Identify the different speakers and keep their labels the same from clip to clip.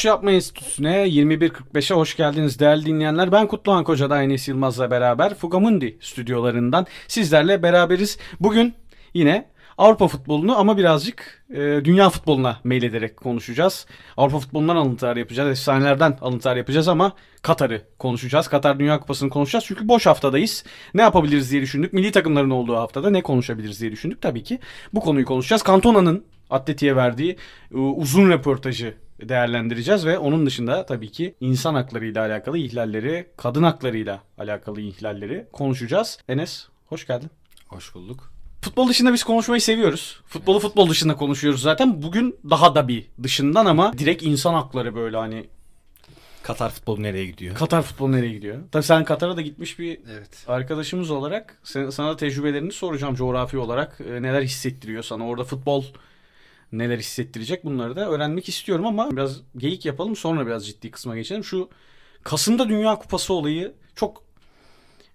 Speaker 1: Boş Yapma Enstitüsü'ne 21.45'e hoş geldiniz değerli dinleyenler. Ben Kutluhan Koca'da Enes Yılmaz'la beraber Fugamundi stüdyolarından sizlerle beraberiz. Bugün yine Avrupa futbolunu ama birazcık e, dünya futboluna meylederek konuşacağız. Avrupa futbolundan alıntılar yapacağız, efsanelerden alıntılar yapacağız ama Katar'ı konuşacağız. Katar Dünya Kupası'nı konuşacağız çünkü boş haftadayız. Ne yapabiliriz diye düşündük. Milli takımların olduğu haftada ne konuşabiliriz diye düşündük. Tabii ki bu konuyu konuşacağız. Kantona'nın Atleti'ye verdiği e, uzun röportajı değerlendireceğiz ve onun dışında tabii ki insan haklarıyla alakalı ihlalleri, kadın haklarıyla alakalı ihlalleri konuşacağız. Enes hoş geldin.
Speaker 2: Hoş bulduk.
Speaker 1: Futbol dışında biz konuşmayı seviyoruz. Futbolu evet. futbol dışında konuşuyoruz zaten. Bugün daha da bir dışından ama direkt insan hakları böyle hani
Speaker 2: Katar futbolu nereye gidiyor?
Speaker 1: Katar futbolu nereye gidiyor? Tabii sen Katar'a da gitmiş bir evet. arkadaşımız olarak sana da tecrübelerini soracağım coğrafi olarak. E, neler hissettiriyor sana orada futbol neler hissettirecek bunları da öğrenmek istiyorum ama biraz geyik yapalım sonra biraz ciddi kısma geçelim. Şu Kasım'da Dünya Kupası olayı çok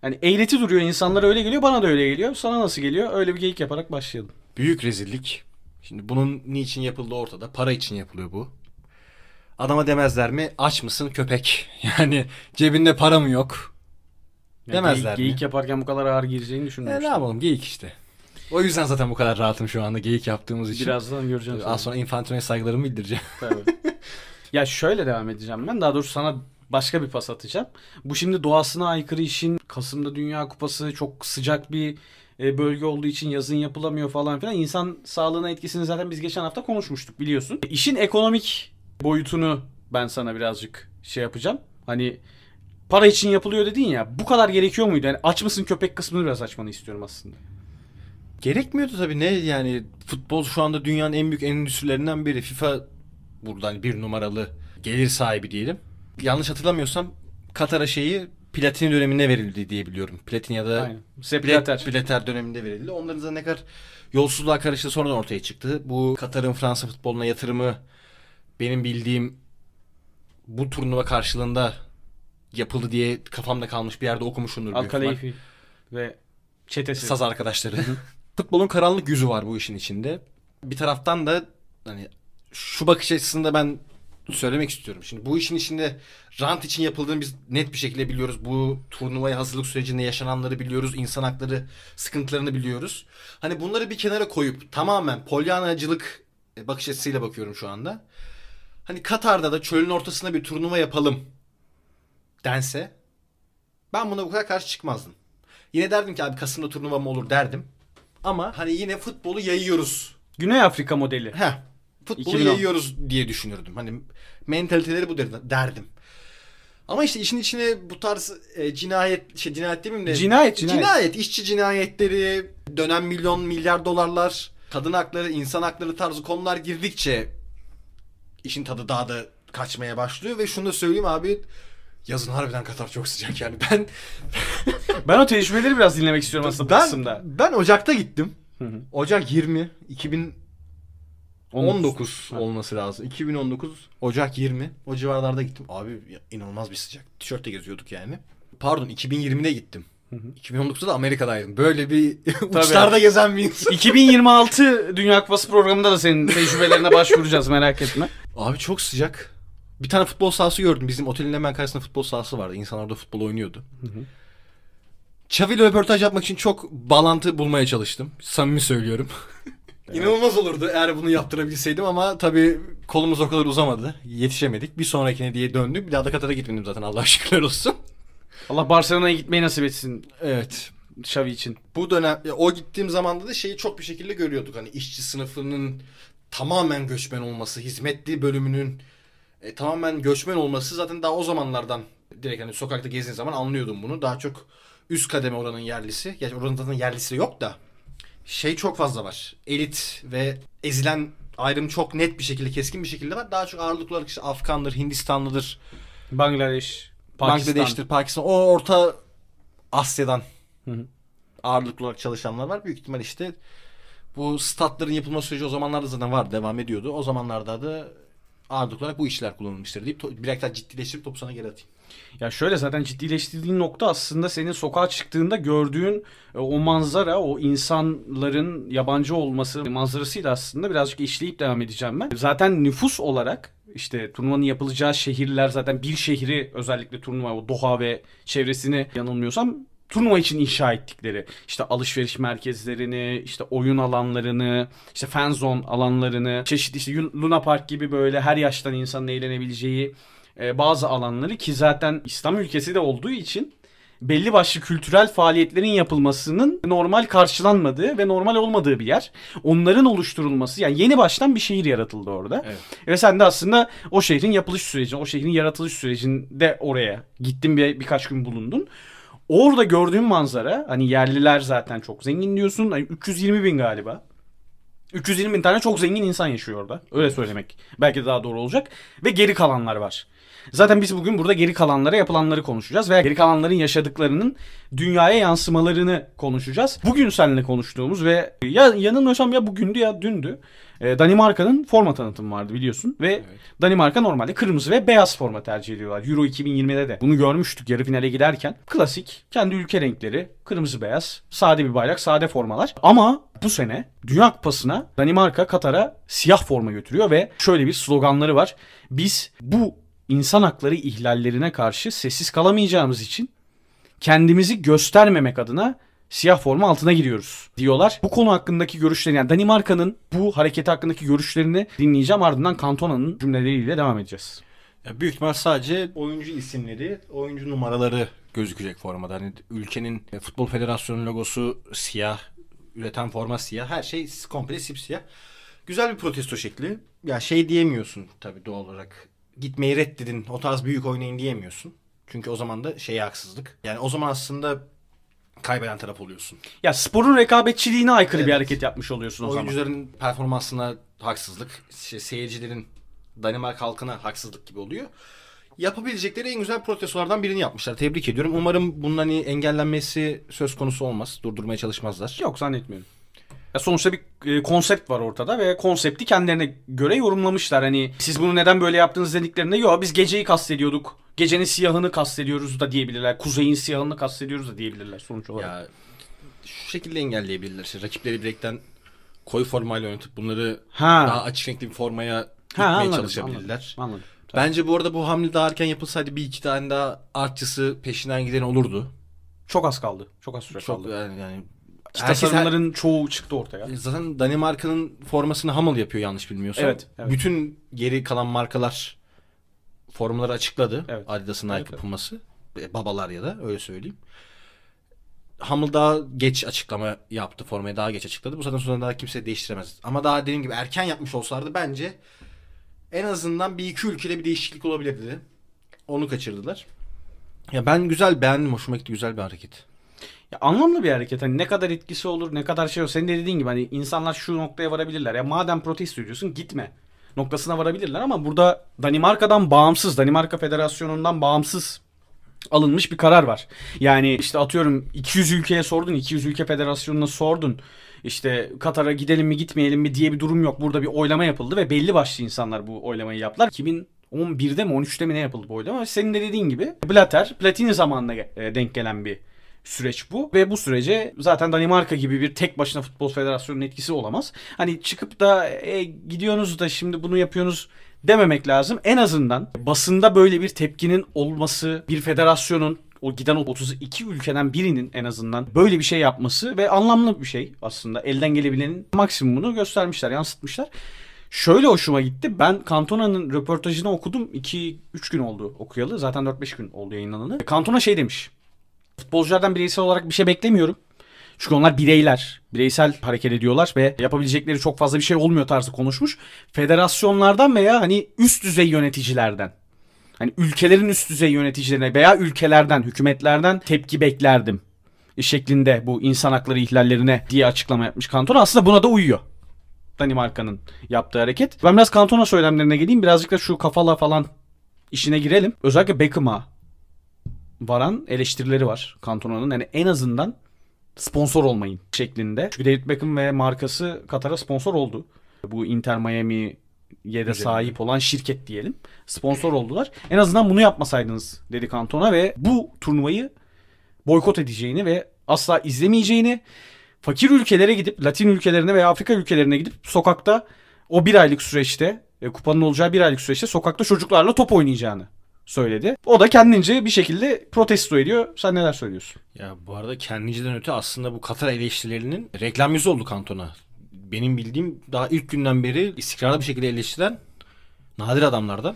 Speaker 1: yani eğreti duruyor insanlara öyle geliyor bana da öyle geliyor. Sana nasıl geliyor? Öyle bir geyik yaparak başlayalım.
Speaker 2: Büyük rezillik. Şimdi bunun niçin yapıldığı ortada. Para için yapılıyor bu. Adama demezler mi? Aç mısın köpek? Yani cebinde para mı yok?
Speaker 1: Yani demezler geyik, mi? Geyik yaparken bu kadar ağır gireceğini düşünmemiştim.
Speaker 2: E ne yapalım geyik işte. O yüzden zaten bu kadar rahatım şu anda geyik yaptığımız için.
Speaker 1: Birazdan göreceğim.
Speaker 2: Az sonra Infantino'ya saygılarımı bildireceğim.
Speaker 1: Tabii. ya şöyle devam edeceğim ben. Daha doğrusu sana başka bir pas atacağım. Bu şimdi doğasına aykırı işin Kasım'da Dünya Kupası çok sıcak bir e, bölge olduğu için yazın yapılamıyor falan filan. İnsan sağlığına etkisini zaten biz geçen hafta konuşmuştuk biliyorsun. İşin ekonomik boyutunu ben sana birazcık şey yapacağım. Hani para için yapılıyor dedin ya bu kadar gerekiyor muydu? Yani aç mısın köpek kısmını biraz açmanı istiyorum aslında.
Speaker 2: Gerekmiyordu tabii ne yani futbol şu anda dünyanın en büyük endüstrilerinden biri. FIFA buradan bir numaralı gelir sahibi diyelim. Yanlış hatırlamıyorsam Katar'a şeyi Platini döneminde verildi diye biliyorum. Platini ya da. Plater. Plater döneminde verildi. Onların da ne kadar yolsuzluğa karıştı sonradan ortaya çıktı. Bu Katar'ın Fransa futboluna yatırımı benim bildiğim bu turnuva karşılığında yapıldı diye kafamda kalmış bir yerde okumuşumdur.
Speaker 1: Al ve çetesi.
Speaker 2: Saz arkadaşları. Futbolun karanlık yüzü var bu işin içinde. Bir taraftan da hani şu bakış açısında ben söylemek istiyorum. Şimdi bu işin içinde rant için yapıldığını biz net bir şekilde biliyoruz. Bu turnuvaya hazırlık sürecinde yaşananları biliyoruz. insan hakları sıkıntılarını biliyoruz. Hani bunları bir kenara koyup tamamen polyanacılık bakış açısıyla bakıyorum şu anda. Hani Katar'da da çölün ortasına bir turnuva yapalım dense ben buna bu kadar karşı çıkmazdım. Yine derdim ki abi Kasım'da turnuva mı olur derdim. Ama hani yine futbolu yayıyoruz.
Speaker 1: Güney Afrika modeli.
Speaker 2: Heh. Futbolu 2010. yayıyoruz diye düşünürdüm. Hani mentaliteleri bu derdim. Ama işte işin içine bu tarz e, cinayet, şey cinayet demeyeyim de.
Speaker 1: Cinayet, cinayet.
Speaker 2: Cinayet, işçi cinayetleri, dönem milyon milyar dolarlar, kadın hakları, insan hakları tarzı konular girdikçe işin tadı daha da kaçmaya başlıyor ve şunu da söyleyeyim abi yazın harbiden Katar çok sıcak yani ben
Speaker 1: ben o tecrübeleri biraz dinlemek istiyorum aslında
Speaker 2: ben,
Speaker 1: kısımda.
Speaker 2: Ben Ocak'ta gittim. Ocak 20 2019 olması lazım. 2019 Ocak 20 o civarlarda gittim. Abi inanılmaz bir sıcak. Tişörtle geziyorduk yani. Pardon 2020'de gittim. Hı hı. 2019'da da Amerika'daydım. Böyle bir uçlarda gezen bir insan.
Speaker 1: 2026 Dünya Kupası programında da senin tecrübelerine başvuracağız merak etme.
Speaker 2: Abi çok sıcak. Bir tane futbol sahası gördüm. Bizim otelin hemen karşısında futbol sahası vardı. İnsanlar orada futbol oynuyordu. Hı hı. Xavi ile röportaj yapmak için çok bağlantı bulmaya çalıştım. Samimi söylüyorum. Evet. İnanılmaz olurdu eğer bunu yaptırabilseydim ama tabii kolumuz o kadar uzamadı. Yetişemedik. Bir sonrakine diye döndük. Bir daha da Katar'a gitmedim zaten Allah şükürler olsun.
Speaker 1: Allah Barcelona'ya gitmeyi nasip etsin.
Speaker 2: Evet.
Speaker 1: Xavi için.
Speaker 2: Bu dönem o gittiğim zamanda da şeyi çok bir şekilde görüyorduk. Hani işçi sınıfının tamamen göçmen olması, hizmetli bölümünün e, tamamen göçmen olması zaten daha o zamanlardan direkt hani sokakta gezdiğin zaman anlıyordum bunu. Daha çok üst kademe oranın yerlisi. Gerçi oranın zaten yerlisi yok da şey çok fazla var. Elit ve ezilen ayrım çok net bir şekilde, keskin bir şekilde var. Daha çok ağırlıklı olarak işte Afgandır, Hindistanlıdır.
Speaker 1: Bangladeş,
Speaker 2: Pakistan. Bangladeş'tir, Pakistan. O orta Asya'dan hı hı. ağırlıklı olarak çalışanlar var. Büyük ihtimal işte bu statların yapılma süreci o zamanlarda zaten var, devam ediyordu. O zamanlarda da ağırlıklı olarak bu işler kullanılmıştır deyip to- biraz daha ciddileştirip topu sana geri atayım.
Speaker 1: Ya şöyle zaten ciddileştirdiğin nokta aslında senin sokağa çıktığında gördüğün e, o manzara, o insanların yabancı olması manzarasıyla aslında birazcık işleyip devam edeceğim ben. Zaten nüfus olarak işte turnuvanın yapılacağı şehirler zaten bir şehri özellikle turnuva o Doha ve çevresini yanılmıyorsam turnuva için inşa ettikleri işte alışveriş merkezlerini, işte oyun alanlarını, işte fan zone alanlarını, çeşitli işte Luna Park gibi böyle her yaştan insanın eğlenebileceği e, bazı alanları ki zaten İslam ülkesi de olduğu için belli başlı kültürel faaliyetlerin yapılmasının normal karşılanmadığı ve normal olmadığı bir yer. Onların oluşturulması yani yeni baştan bir şehir yaratıldı orada.
Speaker 2: Evet.
Speaker 1: Ve sen de aslında o şehrin yapılış süreci, o şehrin yaratılış sürecinde oraya gittin bir birkaç gün bulundun. Orada gördüğün manzara hani yerliler zaten çok zengin diyorsun. Hani 320 bin galiba. 320 bin tane çok zengin insan yaşıyor orada. Öyle söylemek belki daha doğru olacak. Ve geri kalanlar var. Zaten biz bugün burada geri kalanlara yapılanları konuşacağız veya geri kalanların yaşadıklarının dünyaya yansımalarını konuşacağız. Bugün seninle konuştuğumuz ve ya yanılmıyorsam ya bugündü ya dündü. E, Danimarka'nın forma tanıtımı vardı biliyorsun ve Danimarka normalde kırmızı ve beyaz forma tercih ediyorlar. Euro 2020'de de bunu görmüştük yarı finale giderken. Klasik kendi ülke renkleri kırmızı beyaz sade bir bayrak sade formalar. Ama bu sene Dünya Kupası'na Danimarka Katar'a siyah forma götürüyor ve şöyle bir sloganları var. Biz bu insan hakları ihlallerine karşı sessiz kalamayacağımız için kendimizi göstermemek adına siyah forma altına giriyoruz diyorlar. Bu konu hakkındaki görüşlerini yani Danimarka'nın bu hareketi hakkındaki görüşlerini dinleyeceğim ardından Cantona'nın cümleleriyle devam edeceğiz.
Speaker 2: Ya büyük ihtimal sadece oyuncu isimleri, oyuncu numaraları gözükecek formada. Hani ülkenin e, futbol federasyonu logosu siyah, üreten forma siyah, her şey komple sipsiyah. Güzel bir protesto şekli. Ya şey diyemiyorsun tabii doğal olarak. Gitmeyi reddedin, o tarz büyük oynayın diyemiyorsun. Çünkü o zaman da şeye haksızlık. Yani o zaman aslında kaybeden taraf oluyorsun.
Speaker 1: Ya sporun rekabetçiliğine aykırı bir
Speaker 2: Evet.
Speaker 1: hareket yapmış oluyorsun o zaman.
Speaker 2: Oyuncuların performansına haksızlık, şey, seyircilerin Danimarka halkına haksızlık gibi oluyor. Yapabilecekleri en güzel protestolardan birini yapmışlar. Tebrik ediyorum. Umarım bunun hani engellenmesi söz konusu olmaz. Durdurmaya çalışmazlar.
Speaker 1: Yok zannetmiyorum. Ya sonuçta bir e, konsept var ortada ve konsepti kendilerine göre yorumlamışlar. Hani siz bunu neden böyle yaptınız dediklerinde yok biz geceyi kastediyorduk. Gecenin siyahını kastediyoruz da diyebilirler. Kuzeyin siyahını kastediyoruz da diyebilirler sonuç olarak.
Speaker 2: Ya şu şekilde engelleyebilirler. İşte rakipleri bilekten koyu formayla yönetıp bunları
Speaker 1: Ha.
Speaker 2: daha açık renkli bir formaya
Speaker 1: ha
Speaker 2: gitmeye
Speaker 1: anladım,
Speaker 2: çalışabilirler.
Speaker 1: Anladım. anladım.
Speaker 2: Bence bu arada bu hamle daha erken yapılsaydı bir iki tane daha artçısı peşinden giden olurdu.
Speaker 1: Çok az kaldı. Çok az süre
Speaker 2: Çok
Speaker 1: kaldı.
Speaker 2: yani, yani
Speaker 1: Herkes tasarımların çoğu çıktı ortaya.
Speaker 2: Zaten Danimarka'nın formasını Hummel yapıyor yanlış bilmiyorsam.
Speaker 1: Evet, evet.
Speaker 2: Bütün geri kalan markalar formaları açıkladı.
Speaker 1: Evet.
Speaker 2: Adidas'ın
Speaker 1: Evet,
Speaker 2: Nike
Speaker 1: evet.
Speaker 2: Puma'sı. E, Babalar ya da öyle söyleyeyim. Hummel daha geç açıklama yaptı. Formayı daha geç açıkladı. Bu zaten sonra daha kimse değiştiremez. Ama daha dediğim gibi erken yapmış olsalardı bence en azından bir iki ülkede bir değişiklik olabilirdi. Onu kaçırdılar. Ya ben güzel beğendim. Hoşuma gitti. Güzel bir hareket.
Speaker 1: Ya anlamlı bir hareket. Hani ne kadar etkisi olur, ne kadar şey olur. Senin de dediğin gibi hani insanlar şu noktaya varabilirler. Ya madem protesto ediyorsun gitme noktasına varabilirler ama burada Danimarka'dan bağımsız, Danimarka Federasyonu'ndan bağımsız alınmış bir karar var. Yani işte atıyorum 200 ülkeye sordun, 200 ülke federasyonuna sordun. İşte Katar'a gidelim mi gitmeyelim mi diye bir durum yok. Burada bir oylama yapıldı ve belli başlı insanlar bu oylamayı yaptılar. 2011'de mi 13'te mi ne yapıldı bu oylama? Senin de dediğin gibi Blatter Platini zamanına e, denk gelen bir süreç bu. Ve bu sürece zaten Danimarka gibi bir tek başına futbol federasyonunun etkisi olamaz. Hani çıkıp da e, gidiyorsunuz da şimdi bunu yapıyorsunuz dememek lazım. En azından basında böyle bir tepkinin olması, bir federasyonun o giden o 32 ülkeden birinin en azından böyle bir şey yapması ve anlamlı bir şey aslında. Elden gelebilenin maksimumunu göstermişler, yansıtmışlar. Şöyle hoşuma gitti. Ben Cantona'nın röportajını okudum. 2-3 gün oldu okuyalı. Zaten 4-5 gün oldu yayınlanalı. Cantona şey demiş. Futbolculardan bireysel olarak bir şey beklemiyorum. Çünkü onlar bireyler. Bireysel hareket ediyorlar ve yapabilecekleri çok fazla bir şey olmuyor tarzı konuşmuş. Federasyonlardan veya hani üst düzey yöneticilerden. Hani ülkelerin üst düzey yöneticilerine veya ülkelerden, hükümetlerden tepki beklerdim. Şeklinde bu insan hakları ihlallerine diye açıklama yapmış Cantona. Aslında buna da uyuyor. Danimarka'nın yaptığı hareket. Ben biraz Cantona söylemlerine geleyim. Birazcık da şu kafala falan işine girelim. Özellikle Beckham'a varan eleştirileri var Cantona'nın. Yani en azından sponsor olmayın şeklinde. Çünkü David Beckham ve markası Katar'a sponsor oldu. Bu Inter Miami yere sahip olan şirket diyelim. Sponsor oldular. En azından bunu yapmasaydınız dedi Cantona ve bu turnuvayı boykot edeceğini ve asla izlemeyeceğini fakir ülkelere gidip Latin ülkelerine veya Afrika ülkelerine gidip sokakta o bir aylık süreçte e, kupanın olacağı bir aylık süreçte sokakta çocuklarla top oynayacağını söyledi. O da kendince bir şekilde protesto ediyor. Sen neler söylüyorsun?
Speaker 2: Ya bu arada kendiciden öte aslında bu Katar eleştirilerinin reklam yüzü oldu Kantona. Benim bildiğim daha ilk günden beri istikrarlı bir şekilde eleştiren nadir adamlardan.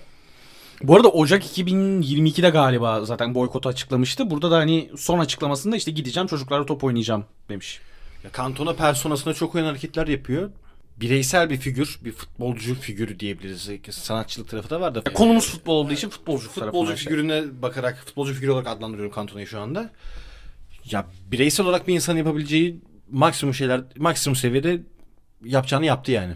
Speaker 1: Bu arada Ocak 2022'de galiba zaten boykotu açıklamıştı. Burada da hani son açıklamasında işte gideceğim çocuklarla top oynayacağım demiş.
Speaker 2: Ya Cantona personasına çok oyun hareketler yapıyor. Bireysel bir figür, bir futbolcu figürü diyebiliriz. Sanatçılık tarafı da var da.
Speaker 1: Konumuz futbol olduğu için futbolcu
Speaker 2: futbolcu figürüne bakarak, futbolcu figürü olarak adlandırıyorum Cantona'yı şu anda. Ya bireysel olarak bir insan yapabileceği maksimum şeyler, maksimum seviyede yapacağını yaptı yani.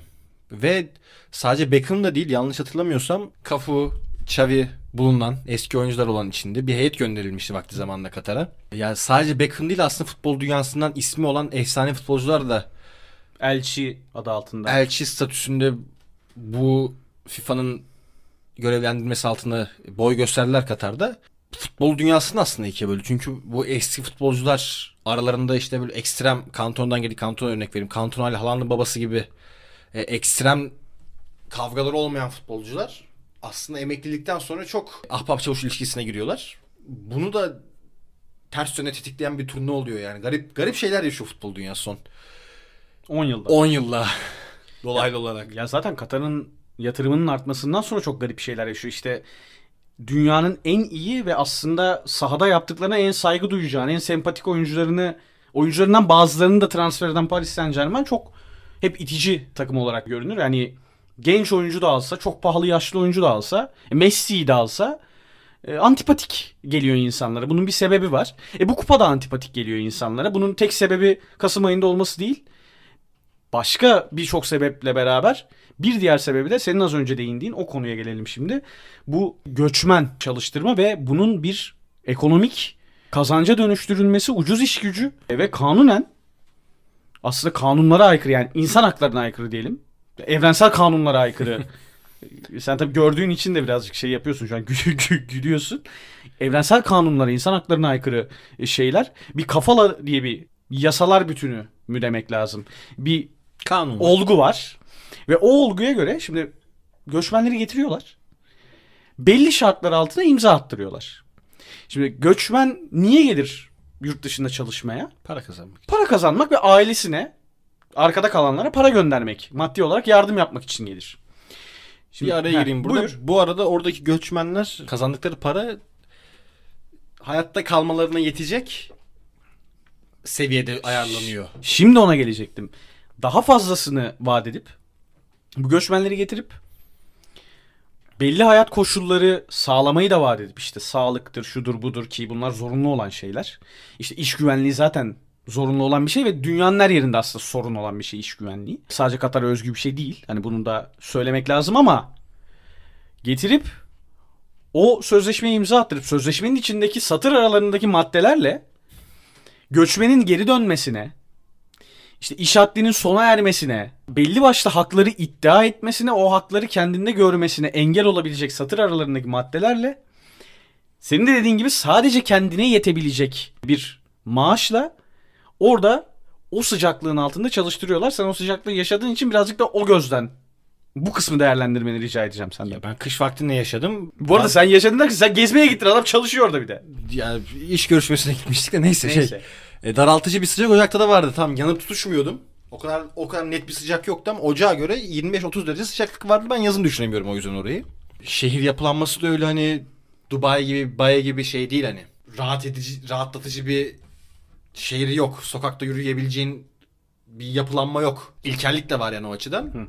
Speaker 2: Ve sadece Beckham da değil yanlış hatırlamıyorsam Cafu, Xavi bulunan eski oyuncular olan içinde bir heyet gönderilmişti vakti zamanında Katar'a. Yani sadece Beckham değil aslında futbol dünyasından ismi olan efsane futbolcular da
Speaker 1: Elçi adı altında.
Speaker 2: elçi statüsünde bu FIFA'nın görevlendirmesi altında boy gösterdiler Katar'da. Futbol dünyasını aslında ikiye bölü. Çünkü bu eski futbolcular aralarında işte böyle ekstrem kantondan gelip kanton örnek vereyim. Cantona ile Haaland'ın babası gibi e, ekstrem kavgaları olmayan futbolcular aslında emeklilikten sonra çok ahbap çavuş ilişkisine giriyorlar. Bunu da ters yöne tetikleyen bir turnu oluyor yani. Garip garip şeyler yaşıyor futbol dünyası son
Speaker 1: 10 yılda.
Speaker 2: 10 yılla dolaylı olarak.
Speaker 1: Ya zaten Katar'ın yatırımının artmasından sonra çok garip şeyler yaşıyor. İşte dünyanın en iyi ve aslında sahada yaptıklarına en saygı duyacağın, en sempatik oyuncularını, oyuncularından bazılarını da transfer eden Paris Saint Germain çok hep itici takım olarak görünür. Yani genç oyuncu da alsa, çok pahalı yaşlı oyuncu da alsa, e, Messi'yi de alsa e, antipatik geliyor insanlara. Bunun bir sebebi var. E bu kupa da antipatik geliyor insanlara. Bunun tek sebebi Kasım ayında olması değil. Başka birçok sebeple beraber bir diğer sebebi de senin az önce değindiğin o konuya gelelim şimdi. Bu göçmen çalıştırma ve bunun bir ekonomik kazanca dönüştürülmesi ucuz iş gücü ve kanunen aslında kanunlara aykırı yani insan haklarına aykırı diyelim. Evrensel kanunlara aykırı. Sen tabii gördüğün için de birazcık şey yapıyorsun şu an gü- gü- gülüyorsun. Evrensel kanunlara, insan haklarına aykırı şeyler. Bir kafala diye bir yasalar bütünü mü demek lazım. Bir
Speaker 2: Kanun.
Speaker 1: olgu var. Ve o olguya göre şimdi göçmenleri getiriyorlar. Belli şartlar altında imza attırıyorlar. Şimdi göçmen niye gelir yurt dışında çalışmaya?
Speaker 2: Para kazanmak.
Speaker 1: Para kazanmak ve ailesine arkada kalanlara para göndermek. Maddi olarak yardım yapmak için gelir.
Speaker 2: bir araya gireyim burada.
Speaker 1: buyur.
Speaker 2: Bu arada oradaki göçmenler kazandıkları para hayatta kalmalarına yetecek seviyede ayarlanıyor.
Speaker 1: Şimdi ona gelecektim. Daha fazlasını vaat edip bu göçmenleri getirip belli hayat koşulları sağlamayı da vaat edip işte sağlıktır, şudur budur ki bunlar zorunlu olan şeyler. İşte iş güvenliği zaten zorunlu olan bir şey ve dünyanın her yerinde aslında sorun olan bir şey iş güvenliği. Sadece Katar'a özgü bir şey değil. Hani bunu da söylemek lazım ama getirip o sözleşmeyi imza attırıp sözleşmenin içindeki satır aralarındaki maddelerle göçmenin geri dönmesine, işte iş haddinin sona ermesine, belli başlı hakları iddia etmesine, o hakları kendinde görmesine engel olabilecek satır aralarındaki maddelerle senin de dediğin gibi sadece kendine yetebilecek bir maaşla orada o sıcaklığın altında çalıştırıyorlar. Sen o sıcaklığı yaşadığın için birazcık da o gözden bu kısmı değerlendirmeni rica edeceğim senden.
Speaker 2: Ya ben kış vaktinde yaşadım.
Speaker 1: Bu arada sen yaşadın derken sen gezmeye gittin adam çalışıyor orada bir de.
Speaker 2: yani iş görüşmesine gitmiştik de neyse,
Speaker 1: Neyse.
Speaker 2: şey. E, daraltıcı bir sıcak ocakta da vardı. Tamam yanıp tutuşmuyordum. O kadar o kadar net bir sıcak yoktu ama ocağa göre 25-30 derece sıcaklık vardı. Ben yazın düşünemiyorum o yüzden orayı. Şehir yapılanması da öyle hani Dubai gibi, Baye gibi şey değil hani. Rahat edici, rahatlatıcı bir şehri yok. Sokakta yürüyebileceğin bir yapılanma yok. İlkellik de var yani o açıdan.
Speaker 1: Hı.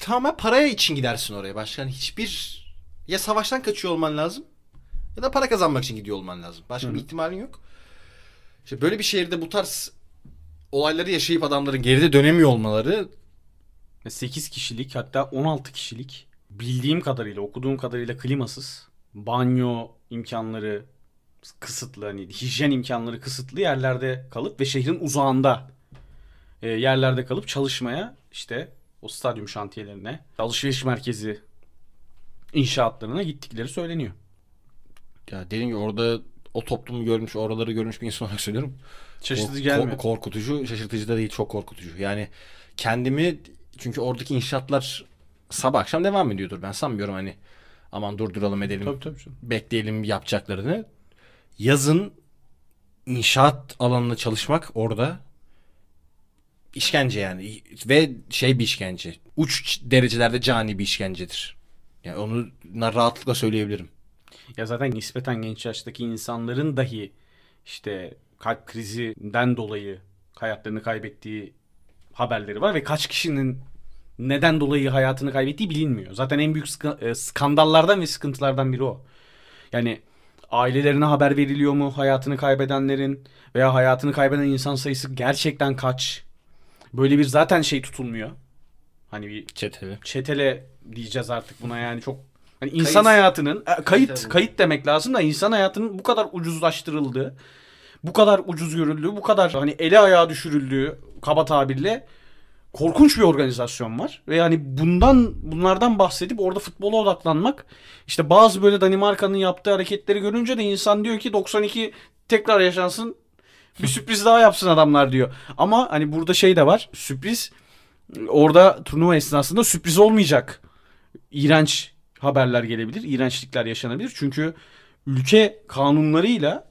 Speaker 2: Tamamen paraya için gidersin oraya. Başka hani hiçbir ya savaştan kaçıyor olman lazım ya da para kazanmak için gidiyor olman lazım. Başka
Speaker 1: hı.
Speaker 2: bir ihtimalin yok. İşte böyle bir şehirde bu tarz olayları yaşayıp adamların geride dönemiyor olmaları
Speaker 1: 8 kişilik hatta 16 kişilik bildiğim kadarıyla okuduğum kadarıyla klimasız banyo imkanları kısıtlı hani hijyen imkanları kısıtlı yerlerde kalıp ve şehrin uzağında e, yerlerde kalıp çalışmaya işte o stadyum şantiyelerine, alışveriş merkezi inşaatlarına gittikleri söyleniyor.
Speaker 2: Ya dediğim gibi orada o toplumu görmüş, oraları görmüş bir insan olarak söylüyorum.
Speaker 1: Şaşırtıcı gelmiyor.
Speaker 2: kork- korkutucu, şaşırtıcı da değil, çok korkutucu. Yani kendimi çünkü oradaki inşaatlar sabah akşam devam ediyordur. Ben sanmıyorum hani aman durduralım edelim,
Speaker 1: Tabii tabii.
Speaker 2: bekleyelim yapacaklarını. Yazın inşaat alanında çalışmak orada işkence yani ve şey bir işkence. Uç derecelerde cani bir işkencedir. Yani onu rahatlıkla söyleyebilirim.
Speaker 1: Ya zaten nispeten genç yaştaki insanların dahi işte kalp krizinden dolayı hayatlarını kaybettiği haberleri var ve kaç kişinin neden dolayı hayatını kaybettiği bilinmiyor. Zaten en büyük e, skandallardan ve sıkıntılardan biri o. Yani ailelerine haber veriliyor mu hayatını kaybedenlerin veya hayatını kaybeden insan sayısı gerçekten kaç? Böyle bir zaten şey tutulmuyor. Hani bir
Speaker 2: Çeteli.
Speaker 1: çetele diyeceğiz artık buna yani çok hani insan
Speaker 2: Kayıt.
Speaker 1: hayatının e, kayıt
Speaker 2: Tabii.
Speaker 1: kayıt demek lazım da insan hayatının bu kadar ucuzlaştırıldığı, bu kadar ucuz görüldüğü, bu kadar hani ele ayağa düşürüldüğü kaba tabirle korkunç bir organizasyon var ve yani bundan bunlardan bahsedip orada futbola odaklanmak işte bazı böyle Danimarka'nın yaptığı hareketleri görünce de insan diyor ki 92 tekrar yaşansın bir sürpriz daha yapsın adamlar diyor. Ama hani burada şey de var. Sürpriz orada turnuva esnasında sürpriz olmayacak. İğrenç haberler gelebilir. iğrençlikler yaşanabilir. Çünkü ülke kanunlarıyla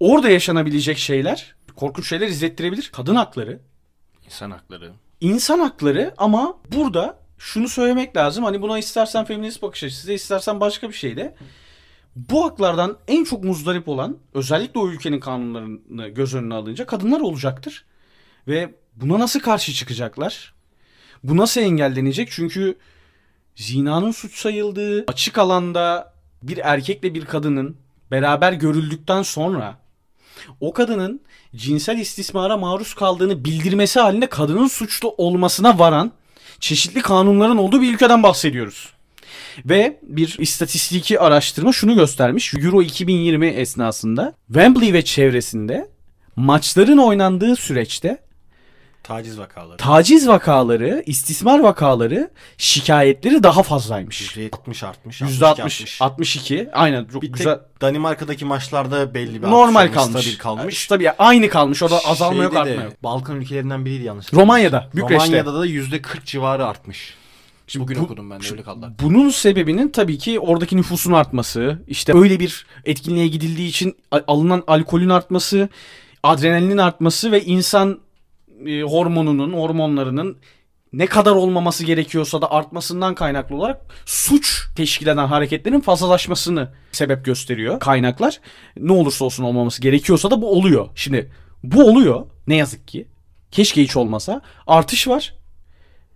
Speaker 1: orada yaşanabilecek şeyler, korkunç şeyler izlettirebilir. Kadın hakları,
Speaker 2: İnsan hakları.
Speaker 1: insan hakları ama burada şunu söylemek lazım. Hani buna istersen feminist bakış açısı, istersen başka bir şey de. Bu haklardan en çok muzdarip olan özellikle o ülkenin kanunlarını göz önüne alınca kadınlar olacaktır. Ve buna nasıl karşı çıkacaklar? Bu nasıl engellenecek? Çünkü zinanın suç sayıldığı açık alanda bir erkekle bir kadının beraber görüldükten sonra o kadının cinsel istismara maruz kaldığını bildirmesi halinde kadının suçlu olmasına varan çeşitli kanunların olduğu bir ülkeden bahsediyoruz. Ve bir istatistiki araştırma şunu göstermiş. Euro 2020 esnasında Wembley ve çevresinde maçların oynandığı süreçte
Speaker 2: Taciz vakaları.
Speaker 1: taciz vakaları, istismar vakaları, şikayetleri daha fazlaymış.
Speaker 2: %60 artmış.
Speaker 1: %60, 62. Aynen çok
Speaker 2: Bir tek
Speaker 1: güzel.
Speaker 2: Danimarka'daki maçlarda belli bir
Speaker 1: Normal kalmış.
Speaker 2: stabil kalmış.
Speaker 1: Tabii aynı kalmış. Orada azalma yok,
Speaker 2: Şeyde de,
Speaker 1: artma yok.
Speaker 2: Balkan ülkelerinden biriydi yanlış.
Speaker 1: Romanya'da, Bükreş'te.
Speaker 2: Romanya'da da %40 civarı artmış.
Speaker 1: Şimdi
Speaker 2: Bugün
Speaker 1: bu-
Speaker 2: okudum ben de öyle kaldı.
Speaker 1: Bunun sebebinin tabii ki oradaki nüfusun artması, işte öyle bir etkinliğe gidildiği için alınan alkolün artması, adrenalinin artması ve insan e, hormonunun, hormonlarının ne kadar olmaması gerekiyorsa da artmasından kaynaklı olarak suç teşkil eden hareketlerin fazlalaşmasını sebep gösteriyor kaynaklar. Ne olursa olsun olmaması gerekiyorsa da bu oluyor. Şimdi bu oluyor ne yazık ki. Keşke hiç olmasa. Artış var.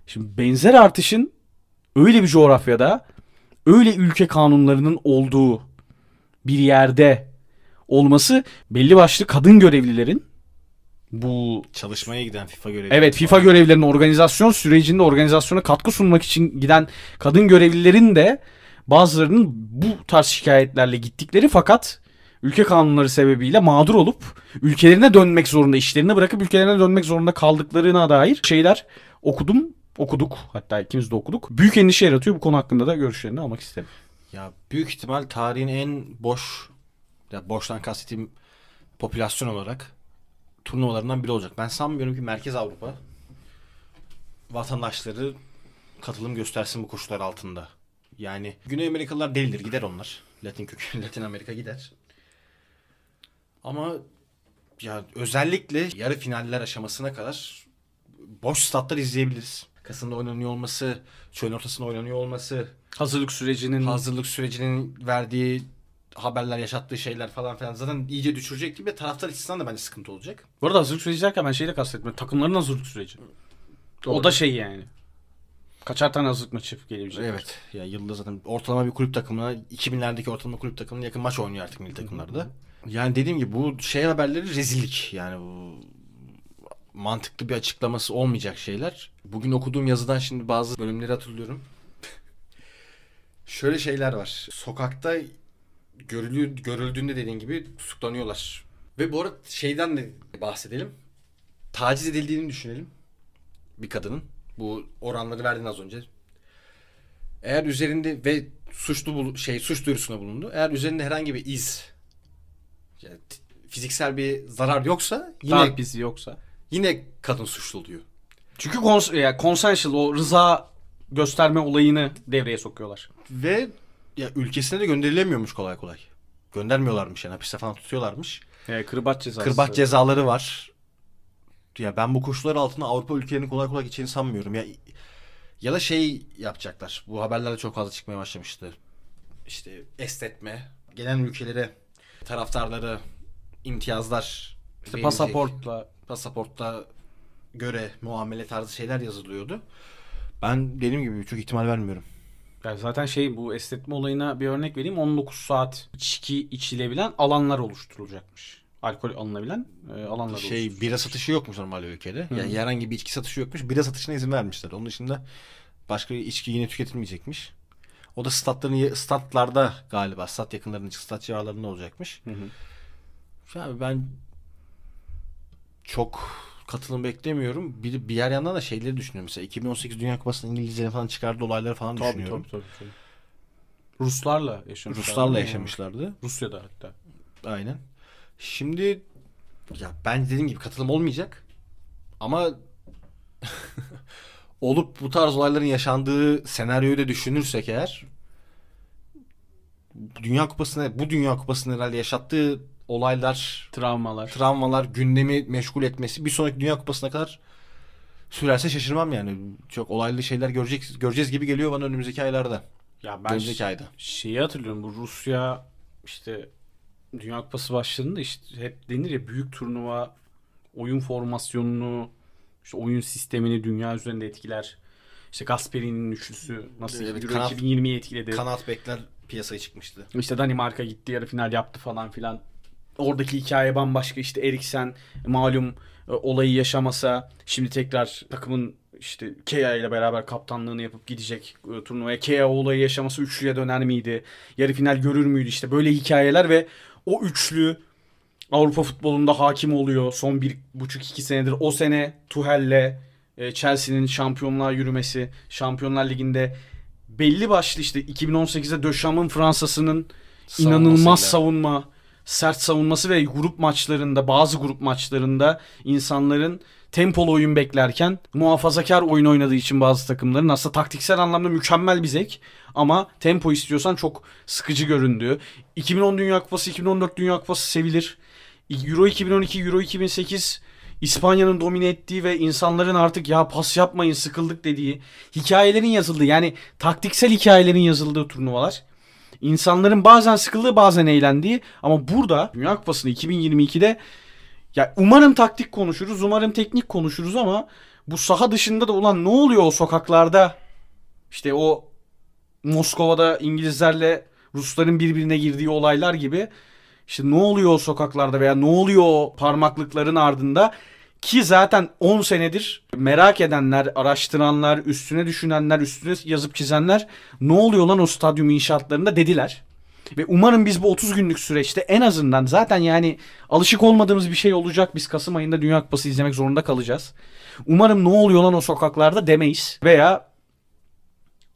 Speaker 1: Şimdi benzer artışın öyle bir coğrafyada öyle ülke kanunlarının olduğu bir yerde olması belli başlı kadın görevlilerin bu
Speaker 2: Çalışmaya giden FIFA görevi.
Speaker 1: evet FIFA görevlilerinin organizasyon sürecinde organizasyona katkı sunmak için giden kadın görevlilerin de bazılarının bu tarz şikayetlerle gittikleri fakat ülke kanunları sebebiyle mağdur olup ülkelerine dönmek zorunda işlerini bırakıp ülkelerine dönmek zorunda kaldıklarına dair şeyler okudum okuduk hatta ikimiz de okuduk. Büyük endişe yaratıyor bu konu hakkında da görüşlerini almak isterim.
Speaker 2: Ya büyük ihtimal tarihin en boş ya boştan kastettiğim popülasyon olarak turnuvalarından biri olacak. Ben sanmıyorum ki Merkez Avrupa vatandaşları katılım göstersin bu koşullar altında. Yani Güney Amerikalılar delidir gider onlar. Latin kökenli Latin Amerika gider. Ama ya özellikle yarı finaller aşamasına kadar boş statlar izleyebiliriz. Kasım'da oynanıyor olması, çölün ortasında oynanıyor olması,
Speaker 1: Hazırlık sürecinin
Speaker 2: hazırlık sürecinin verdiği haberler, yaşattığı şeyler falan filan zaten iyice düşürecek gibi taraftar açısından da bence sıkıntı olacak.
Speaker 1: Bu arada hazırlık süreci derken ben şeyi de kastetmiyorum. Takımların hazırlık süreci. O
Speaker 2: Doğru.
Speaker 1: da şey yani. Kaçar tane hazırlık maçı gelebilecek.
Speaker 2: Evet. Ya yılda zaten ortalama bir kulüp takımına 2000'lerdeki ortalama kulüp takımına yakın maç oynuyor artık milli takımlarda. Yani dediğim gibi bu şey haberleri rezillik. Yani bu mantıklı bir açıklaması olmayacak şeyler. Bugün okuduğum yazıdan şimdi bazı bölümleri hatırlıyorum. Şöyle şeyler var. Sokakta görülü, görüldüğünde dediğin gibi tutuklanıyorlar. Ve bu arada şeyden de bahsedelim. Taciz edildiğini düşünelim. Bir kadının. Bu oranları verdin az önce. Eğer üzerinde ve suçlu bul- şey suç duyurusunda bulundu. Eğer üzerinde herhangi bir iz yani fiziksel bir zarar yoksa yine
Speaker 1: Darp izi yoksa.
Speaker 2: yine kadın suçlu oluyor.
Speaker 1: Çünkü kons yani consensual o rıza gösterme olayını devreye sokuyorlar.
Speaker 2: Ve ya ülkesine de gönderilemiyormuş kolay kolay. Göndermiyorlarmış yani hapiste falan tutuyorlarmış.
Speaker 1: Yani E, kırbaç cezası.
Speaker 2: Kırbaç cezaları var. Ya ben bu koşullar altında Avrupa ülkelerinin kolay kolay geçeceğini sanmıyorum. Ya ya da şey yapacaklar. Bu haberlerde çok fazla çıkmaya başlamıştı. İşte estetme, gelen ülkelere taraftarları imtiyazlar
Speaker 1: İşte
Speaker 2: verilecek.
Speaker 1: pasaportla
Speaker 2: pasaportta göre muamele tarzı şeyler yazılıyordu. Ben dediğim gibi çok ihtimal vermiyorum.
Speaker 1: Yani zaten şey bu esnetme olayına bir örnek vereyim. 19 saat içki içilebilen alanlar oluşturulacakmış. Alkol alınabilen e, alanlar
Speaker 2: Şey
Speaker 1: oluşturulacak.
Speaker 2: bira satışı yokmuş normalde ülkede. Yani herhangi bir içki satışı yokmuş. Bira satışına izin vermişler. Onun dışında başka içki yine tüketilmeyecekmiş. O da statların statlarda galiba stat yakınlarında stat civarlarında olacakmış.
Speaker 1: Hı hı.
Speaker 2: Yani ben çok katılım beklemiyorum. Bir, bir yer yandan da şeyleri düşünüyorum. Mesela 2018 Dünya Kupası'nda İngilizlerin falan çıkardığı olayları falan
Speaker 1: Tabii,
Speaker 2: düşünüyorum.
Speaker 1: tabii, tabii, tabii. Ruslarla yaşamışlar.
Speaker 2: Ruslarla yaşamışlardı.
Speaker 1: Rusya'da hatta.
Speaker 2: Aynen. Şimdi ya ben dediğim gibi katılım olmayacak. Ama olup bu tarz olayların yaşandığı senaryoyu da düşünürsek eğer Dünya Kupası'na bu Dünya Kupası'nın herhalde yaşattığı olaylar,
Speaker 1: Travmalar.
Speaker 2: travmalar, gündemi meşgul etmesi bir sonraki Dünya Kupası'na kadar sürerse şaşırmam yani. Çok olaylı şeyler görecek, göreceğiz gibi geliyor bana önümüzdeki aylarda.
Speaker 1: ya ben
Speaker 2: Önümüzdeki ayda.
Speaker 1: şeyi hatırlıyorum bu Rusya işte Dünya Kupası başladığında işte hep denir ya büyük turnuva oyun formasyonunu işte oyun sistemini dünya üzerinde etkiler. İşte Gasperi'nin üçlüsü nasıl
Speaker 2: Evet,
Speaker 1: Euro
Speaker 2: kanat-
Speaker 1: 2020'yi etkiledi.
Speaker 2: Kanat bekler piyasaya çıkmıştı.
Speaker 1: İşte Danimarka gitti yarı final yaptı falan filan. Oradaki hikaye bambaşka işte Eriksen malum e, olayı yaşamasa şimdi tekrar takımın işte Kea ile beraber kaptanlığını yapıp gidecek e, turnuvaya. Kea olayı yaşaması üçlüye döner miydi? Yarı final görür müydü? İşte böyle hikayeler ve o üçlü Avrupa futbolunda hakim oluyor. Son bir buçuk iki senedir. O sene Tuhel'le e, Chelsea'nin şampiyonluğa yürümesi. Şampiyonlar Ligi'nde belli başlı işte 2018'de Döşam'ın Fransa'sının inanılmaz savunma, sert savunması ve grup maçlarında bazı grup maçlarında insanların tempolu oyun beklerken muhafazakar oyun oynadığı için bazı takımların aslında taktiksel anlamda mükemmel bir zevk ama tempo istiyorsan çok sıkıcı göründüğü. 2010 Dünya Kupası, 2014 Dünya Kupası sevilir. Euro 2012, Euro 2008 İspanya'nın domine ettiği ve insanların artık ya pas yapmayın sıkıldık dediği hikayelerin yazıldığı yani taktiksel hikayelerin yazıldığı turnuvalar. İnsanların bazen sıkıldığı bazen eğlendiği ama burada Dünya Kupası'nda 2022'de ya umarım taktik konuşuruz, umarım teknik konuşuruz ama bu saha dışında da ulan ne oluyor o sokaklarda? İşte o Moskova'da İngilizlerle Rusların birbirine girdiği olaylar gibi işte ne oluyor o sokaklarda veya ne oluyor o parmaklıkların ardında ki zaten 10 senedir merak edenler, araştıranlar, üstüne düşünenler, üstüne yazıp çizenler ne oluyor lan o stadyum inşaatlarında dediler. Ve umarım biz bu 30 günlük süreçte en azından zaten yani alışık olmadığımız bir şey olacak. Biz Kasım ayında Dünya Kupası izlemek zorunda kalacağız. Umarım ne oluyor lan o sokaklarda demeyiz. Veya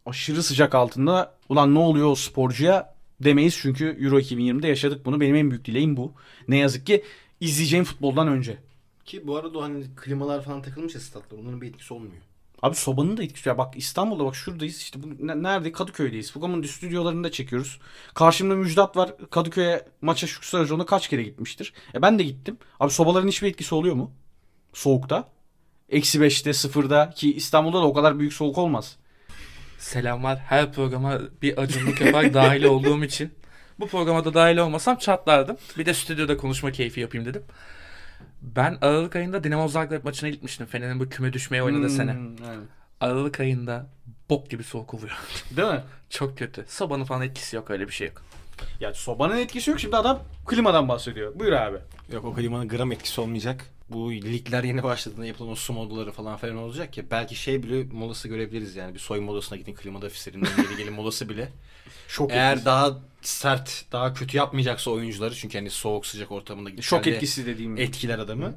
Speaker 1: aşırı sıcak altında ulan ne oluyor o sporcuya demeyiz. Çünkü Euro 2020'de yaşadık bunu. Benim en büyük dileğim bu. Ne yazık ki izleyeceğim futboldan önce.
Speaker 2: Ki bu arada o hani klimalar falan takılmış ya statlar. Onların bir etkisi olmuyor.
Speaker 1: Abi sobanın da etkisi. Ya bak İstanbul'da bak şuradayız. işte bu ne- nerede? Kadıköy'deyiz. Fugam'ın stüdyolarında çekiyoruz. Karşımda Müjdat var. Kadıköy'e maça şu sezonda kaç kere gitmiştir. E ben de gittim. Abi sobaların hiçbir etkisi oluyor mu? Soğukta. Eksi beşte, sıfırda ki İstanbul'da da o kadar büyük soğuk olmaz.
Speaker 3: Selamlar. Her programa bir acunluk yaparak dahil olduğum için. Bu programa da dahil olmasam çatlardım. Bir de stüdyoda konuşma keyfi yapayım dedim. Ben Aralık ayında Dinamo Zagreb maçına gitmiştim. Fener'in bu küme düşmeye oynadığı
Speaker 1: Hmm,
Speaker 3: sene.
Speaker 1: evet.
Speaker 3: Aralık ayında bok gibi soğuk oluyor.
Speaker 1: Değil mi?
Speaker 3: Çok kötü. Sobanın falan etkisi yok öyle bir şey yok.
Speaker 1: Ya sobanın etkisi yok. Şimdi adam klimadan bahsediyor. Buyur abi.
Speaker 2: Yok o klimanın gram etkisi olmayacak. Bu ligler yeni başladığında yapılan o su modları falan falan olacak ya. Belki şey bile molası görebiliriz yani. Bir soy molasına gidin klimada ofislerinde geri gelin molası bile.
Speaker 1: Şok
Speaker 2: Eğer
Speaker 1: etkisi.
Speaker 2: daha sert, daha kötü yapmayacaksa oyuncuları çünkü hani soğuk sıcak ortamında
Speaker 1: Şok
Speaker 2: içeride
Speaker 1: etkisi dediğim.
Speaker 2: etkiler adamı.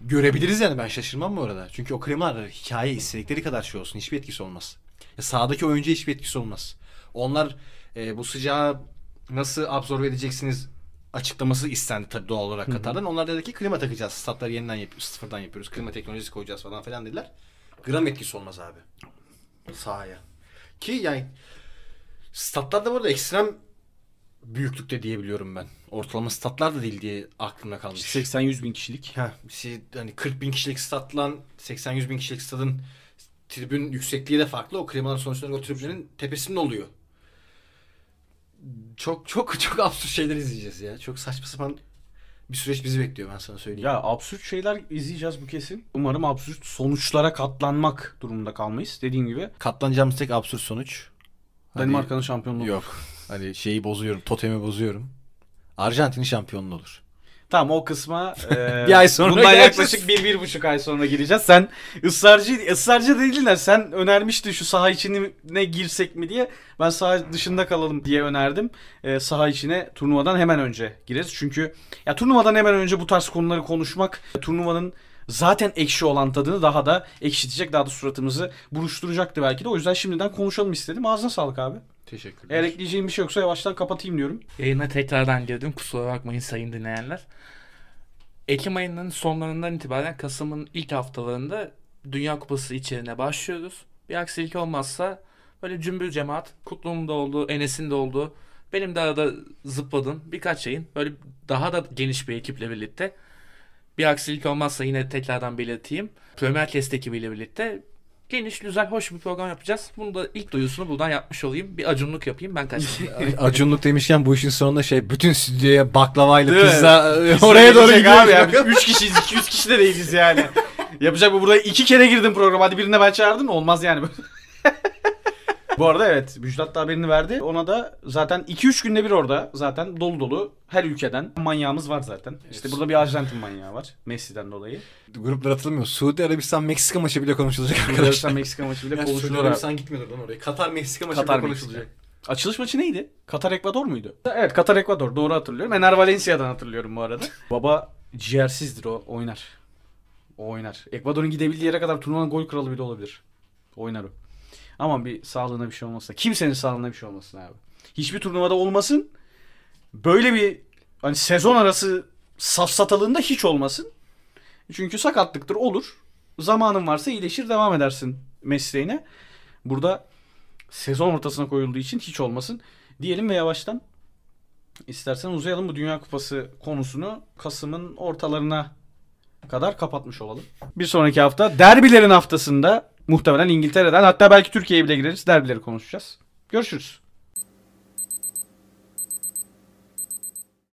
Speaker 2: görebiliriz yani ben şaşırmam bu arada. Çünkü o klimalar hikaye istedikleri kadar şey olsun. Hiçbir etkisi olmaz. Ya sahadaki oyuncuya hiçbir etkisi olmaz. Onlar e, bu sıcağı nasıl absorbe edeceksiniz açıklaması istendi tabii doğal olarak Katar'dan. Onlar dedi ki klima takacağız. Statları yeniden yapıyoruz. Sıfırdan yapıyoruz. Klima teknolojisi koyacağız falan filan dediler. Gram etkisi olmaz abi. Sahaya. Ki yani statlarda bu arada ekstrem büyüklükte diyebiliyorum ben. Ortalama statlar da değil diye aklımda kalmış.
Speaker 1: 80-100 bin kişilik.
Speaker 2: Ha, şey, hani 40 bin kişilik statla 80-100 bin kişilik stadın tribün yüksekliği de farklı. O klimalar sonuçta o tribünlerin tepesinde oluyor. Çok çok çok absürt şeyler izleyeceğiz ya. Çok saçma sapan bir süreç bizi bekliyor ben sana söyleyeyim.
Speaker 1: Ya absürt şeyler izleyeceğiz bu kesin. Umarım absürt sonuçlara katlanmak durumunda kalmayız. Dediğim gibi
Speaker 2: Katlanacağımız tek absürt sonuç.
Speaker 1: Danimarka'nın şampiyonluğu.
Speaker 2: Yok. Hani şeyi bozuyorum. Totemi bozuyorum. Arjantin'in şampiyonluğu olur.
Speaker 1: Tamam o kısma e,
Speaker 2: Bir ay sonra
Speaker 1: bundan
Speaker 2: geleceğiz.
Speaker 1: yaklaşık bir, bir buçuk ay sonra gireceğiz. Sen ısrarcı, ısrarcı değildiler. Sen önermiştin şu saha içine girsek mi diye. Ben saha dışında kalalım diye önerdim. E, saha içine turnuvadan hemen önce gireriz. Çünkü ya turnuvadan hemen önce bu tarz konuları konuşmak turnuvanın zaten ekşi olan tadını daha da ekşitecek. Daha da suratımızı buruşturacaktı belki de. O yüzden şimdiden konuşalım istedim. Ağzına sağlık abi.
Speaker 2: Teşekkürler.
Speaker 1: Eğer ekleyeceğim bir şey yoksa yavaştan kapatayım diyorum.
Speaker 3: Yayına tekrardan girdim. Kusura bakmayın sayın dinleyenler. Ekim ayının sonlarından itibaren Kasım'ın ilk haftalarında Dünya Kupası içeriğine başlıyoruz. Bir aksilik olmazsa böyle cümbür cemaat, Kutlu'nun da olduğu, Enes'in de olduğu, benim de arada zıpladığım birkaç yayın böyle daha da geniş bir ekiple birlikte bir aksilik olmazsa yine tekrardan belirteyim. Premier Test ekibiyle birlikte geniş, güzel, hoş bir program yapacağız. Bunu da ilk duyusunu buradan yapmış olayım. Bir acunluk yapayım ben kaçtım.
Speaker 2: Acunluk demişken bu işin sonunda şey bütün stüdyoya baklavayla
Speaker 1: Değil mi?
Speaker 2: pizza
Speaker 1: Pizza
Speaker 2: oraya doğru gidiyoruz.
Speaker 1: abi ya. Biz 3 kişiyiz, 200 kişi de değiliz yani. Yapacak bu burada iki kere girdim programa. Hadi birine ben çağırdım olmaz yani. bu arada evet Müjdat da haberini verdi. Ona da zaten 2-3 günde bir orada zaten dolu dolu her ülkeden manyağımız var zaten. İşte burada bir Arjantin manyağı var. Messi'den dolayı.
Speaker 2: Gruplar atılmıyor. Suudi Arabistan Meksika maçı bile konuşulacak
Speaker 1: Arkadaşlar
Speaker 2: arkadaşlar.
Speaker 1: Meksika maçı bile
Speaker 2: Ya Suudi. Arabistan gitmiyordur lan oraya. Katar Meksika maçı
Speaker 1: Katar
Speaker 2: bile
Speaker 1: Meksika.
Speaker 2: konuşulacak.
Speaker 1: Açılış maçı neydi? Katar Ekvador muydu? Evet Katar Ekvador doğru hatırlıyorum. Ener Valencia'dan hatırlıyorum bu arada. Baba ciğersizdir o oynar. O oynar. Ekvador'un gidebildiği yere kadar turnuvanın gol kralı bile olabilir. Oynar o. Aman bir sağlığına bir şey olmasın. Kimsenin sağlığına bir şey olmasın abi. Hiçbir turnuvada olmasın. Böyle bir hani sezon arası safsatalığında hiç olmasın. Çünkü sakatlıktır olur. Zamanın varsa iyileşir devam edersin mesleğine. Burada sezon ortasına koyulduğu için hiç olmasın. Diyelim ve yavaştan istersen uzayalım bu Dünya Kupası konusunu Kasım'ın ortalarına kadar kapatmış olalım. Bir sonraki hafta derbilerin haftasında muhtemelen İngiltere'den hatta belki Türkiye'ye bile gireriz derbileri konuşacağız. Görüşürüz.